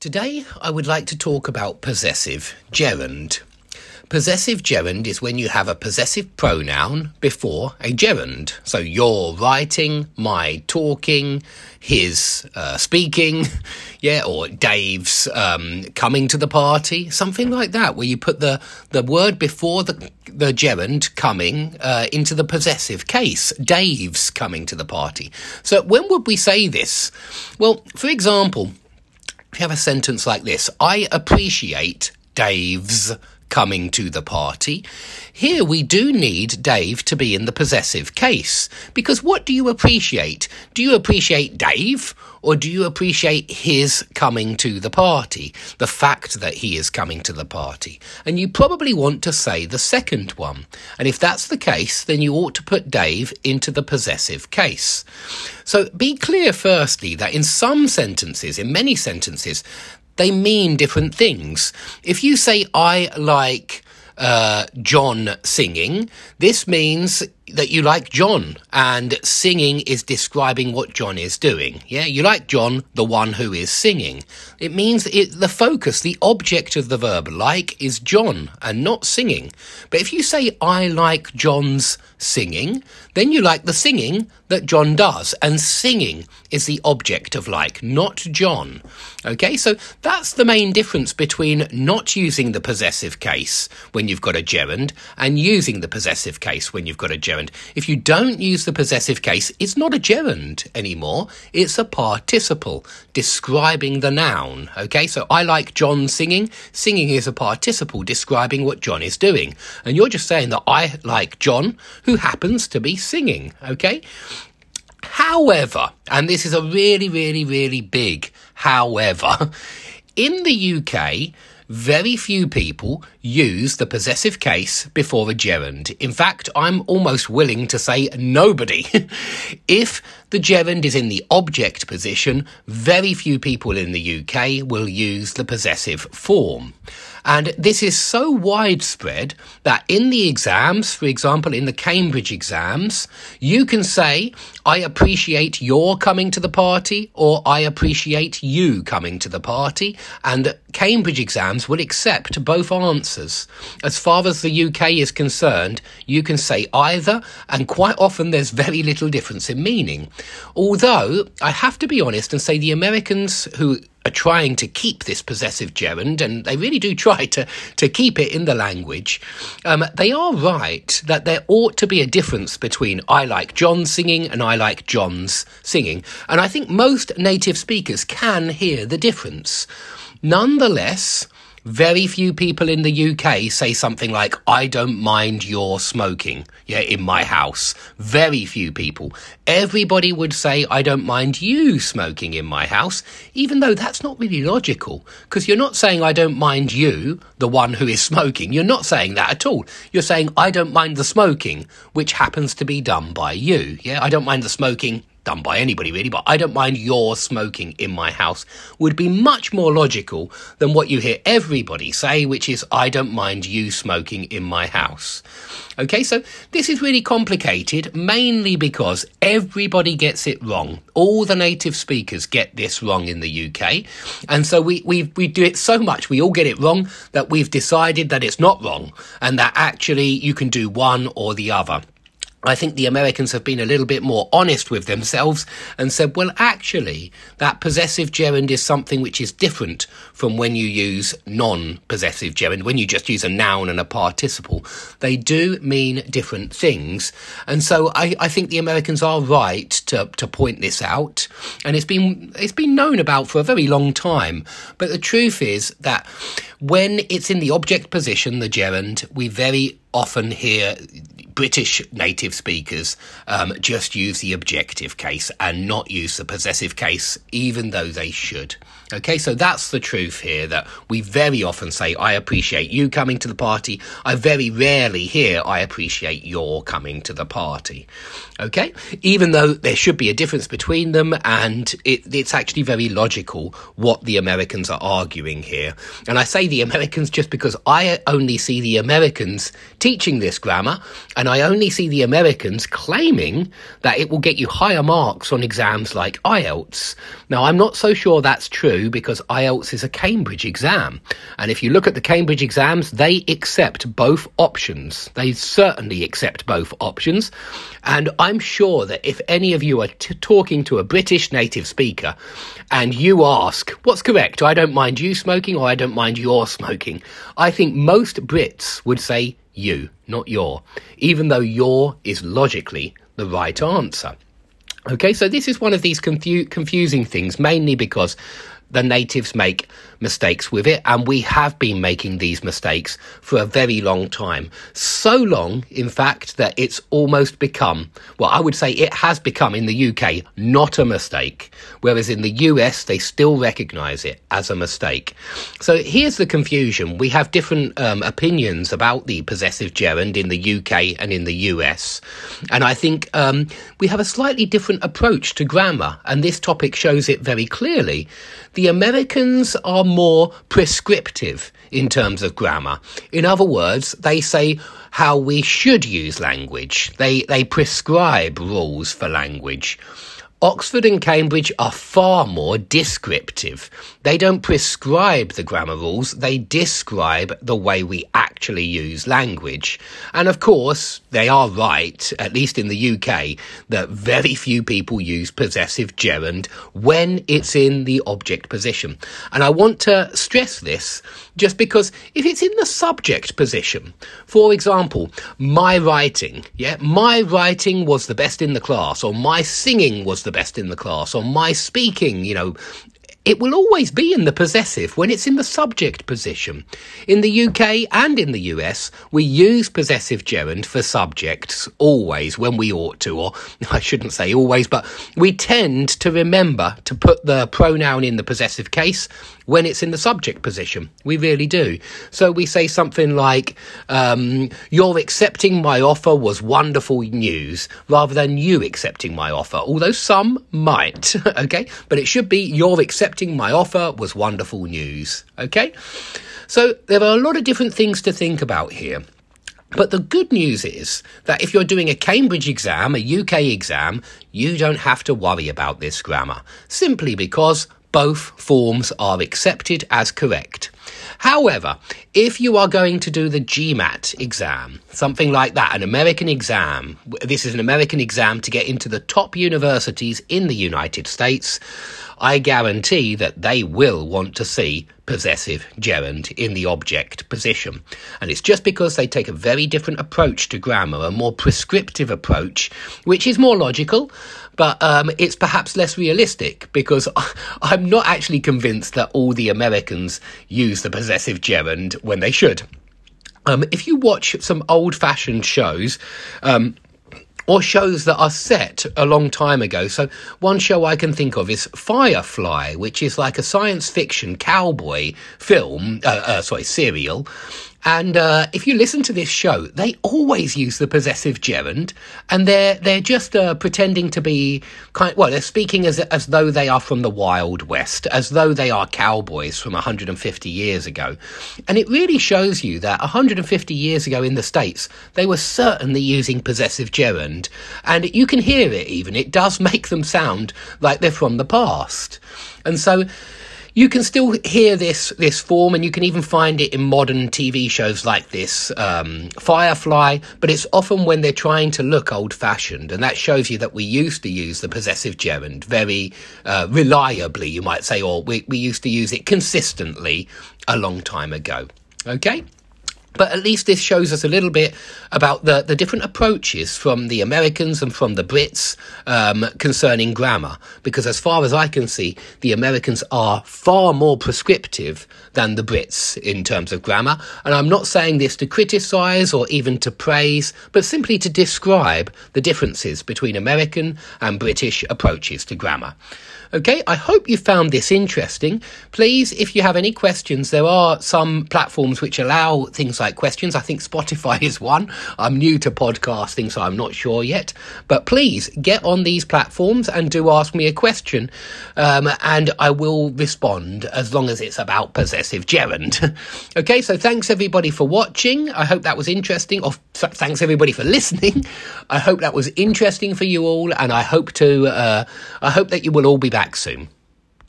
Today, I would like to talk about possessive gerund. Possessive gerund is when you have a possessive pronoun before a gerund. So your writing, my talking, his uh, speaking, yeah, or Dave's um, coming to the party, something like that, where you put the, the word before the, the gerund coming uh, into the possessive case. Dave's coming to the party. So when would we say this? Well, for example, if you have a sentence like this, I appreciate Dave's coming to the party. Here we do need Dave to be in the possessive case. Because what do you appreciate? Do you appreciate Dave or do you appreciate his coming to the party? The fact that he is coming to the party. And you probably want to say the second one. And if that's the case, then you ought to put Dave into the possessive case. So be clear firstly that in some sentences, in many sentences, they mean different things. If you say, I like uh, John singing, this means that you like John, and singing is describing what John is doing. Yeah, you like John, the one who is singing. It means it, the focus, the object of the verb like is John and not singing. But if you say, I like John's singing, then you like the singing that John does, and singing is the object of like, not John. Okay, so that's the main difference between not using the possessive case when you've got a gerund and using the possessive case when you've got a gerund gerund. If you don't use the possessive case, it's not a gerund anymore. It's a participle describing the noun. Okay, so I like John singing. Singing is a participle describing what John is doing. And you're just saying that I like John, who happens to be singing. Okay? However, and this is a really, really, really big however, in the UK, very few people use the possessive case before a gerund. In fact, I'm almost willing to say nobody. if the gerund is in the object position, very few people in the UK will use the possessive form. And this is so widespread that in the exams, for example, in the Cambridge exams, you can say, I appreciate your coming to the party or I appreciate you coming to the party. And Cambridge exams will accept both answers. As far as the UK is concerned, you can say either, and quite often there's very little difference in meaning. Although, I have to be honest and say the Americans who are trying to keep this possessive gerund, and they really do try to, to keep it in the language, um, they are right that there ought to be a difference between I like John singing and I like John's singing. And I think most native speakers can hear the difference. Nonetheless, very few people in the UK say something like, I don't mind your smoking, yeah, in my house. Very few people. Everybody would say, I don't mind you smoking in my house, even though that's not really logical, because you're not saying, I don't mind you, the one who is smoking. You're not saying that at all. You're saying, I don't mind the smoking, which happens to be done by you, yeah? I don't mind the smoking done by anybody really, but I don't mind your smoking in my house would be much more logical than what you hear everybody say, which is I don't mind you smoking in my house. Okay, so this is really complicated, mainly because everybody gets it wrong. All the native speakers get this wrong in the UK. And so we, we, we do it so much, we all get it wrong, that we've decided that it's not wrong and that actually you can do one or the other. I think the Americans have been a little bit more honest with themselves and said, well, actually, that possessive gerund is something which is different from when you use non possessive gerund, when you just use a noun and a participle. They do mean different things. And so I, I think the Americans are right to, to point this out. And it's been, it's been known about for a very long time. But the truth is that when it's in the object position, the gerund, we very often hear British native speakers um, just use the objective case and not use the possessive case, even though they should. Okay, so that's the truth here that we very often say, I appreciate you coming to the party. I very rarely hear, I appreciate your coming to the party. Okay, even though there should be a difference between them, and it, it's actually very logical what the Americans are arguing here. And I say the Americans just because I only see the Americans teaching this grammar, and I only see the Americans claiming that it will get you higher marks on exams like IELTS. Now, I'm not so sure that's true because IELTS is a Cambridge exam. And if you look at the Cambridge exams, they accept both options. They certainly accept both options. And I'm sure that if any of you are t- talking to a British native speaker and you ask, what's correct? I don't mind you smoking or I don't mind your smoking. I think most Brits would say you, not your, even though your is logically the right answer. Okay, so this is one of these confu- confusing things, mainly because the natives make mistakes with it, and we have been making these mistakes for a very long time. So long, in fact, that it's almost become, well, I would say it has become in the UK not a mistake, whereas in the US they still recognize it as a mistake. So here's the confusion. We have different um, opinions about the possessive gerund in the UK and in the US, and I think um, we have a slightly different approach to grammar, and this topic shows it very clearly. The Americans are more prescriptive in terms of grammar. In other words, they say how we should use language. They, they prescribe rules for language. Oxford and Cambridge are far more descriptive. They don't prescribe the grammar rules, they describe the way we actually use language. And of course, they are right, at least in the UK, that very few people use possessive gerund when it's in the object position. And I want to stress this just because if it's in the subject position, for example, my writing, yeah, my writing was the best in the class, or my singing was the best in the class, or my speaking, you know, it will always be in the possessive when it's in the subject position. In the UK and in the US, we use possessive gerund for subjects always when we ought to, or I shouldn't say always, but we tend to remember to put the pronoun in the possessive case when it's in the subject position. We really do. So we say something like, um, Your accepting my offer was wonderful news, rather than you accepting my offer, although some might, okay? But it should be, Your accepting my offer was wonderful news, okay? So there are a lot of different things to think about here. But the good news is that if you're doing a Cambridge exam, a UK exam, you don't have to worry about this grammar, simply because both forms are accepted as correct. However, if you are going to do the GMAT exam, something like that, an American exam, this is an American exam to get into the top universities in the United States, I guarantee that they will want to see possessive gerund in the object position. And it's just because they take a very different approach to grammar, a more prescriptive approach, which is more logical, but um, it's perhaps less realistic because I'm not actually convinced that all the Americans use the possessive gerund when they should. Um, if you watch some old fashioned shows, um, or shows that are set a long time ago. So, one show I can think of is Firefly, which is like a science fiction cowboy film, uh, uh, sorry, serial. And uh, if you listen to this show, they always use the possessive gerund, and they're they're just uh, pretending to be kind. Well, they're speaking as as though they are from the Wild West, as though they are cowboys from 150 years ago, and it really shows you that 150 years ago in the states, they were certainly using possessive gerund, and you can hear it. Even it does make them sound like they're from the past, and so you can still hear this this form, and you can even find it in modern TV shows like this, um, Firefly. But it's often when they're trying to look old fashioned, and that shows you that we used to use the possessive gerund very uh, reliably, you might say, or we, we used to use it consistently a long time ago. Okay. But at least this shows us a little bit about the, the different approaches from the Americans and from the Brits um, concerning grammar. Because as far as I can see, the Americans are far more prescriptive than the Brits in terms of grammar. And I'm not saying this to criticize or even to praise, but simply to describe the differences between American and British approaches to grammar. Okay, I hope you found this interesting. Please, if you have any questions, there are some platforms which allow things questions. I think Spotify is one. I'm new to podcasting, so I'm not sure yet. But please get on these platforms and do ask me a question, um, and I will respond as long as it's about possessive gerund. okay, so thanks everybody for watching. I hope that was interesting. Or thanks everybody for listening. I hope that was interesting for you all, and I hope to. Uh, I hope that you will all be back soon.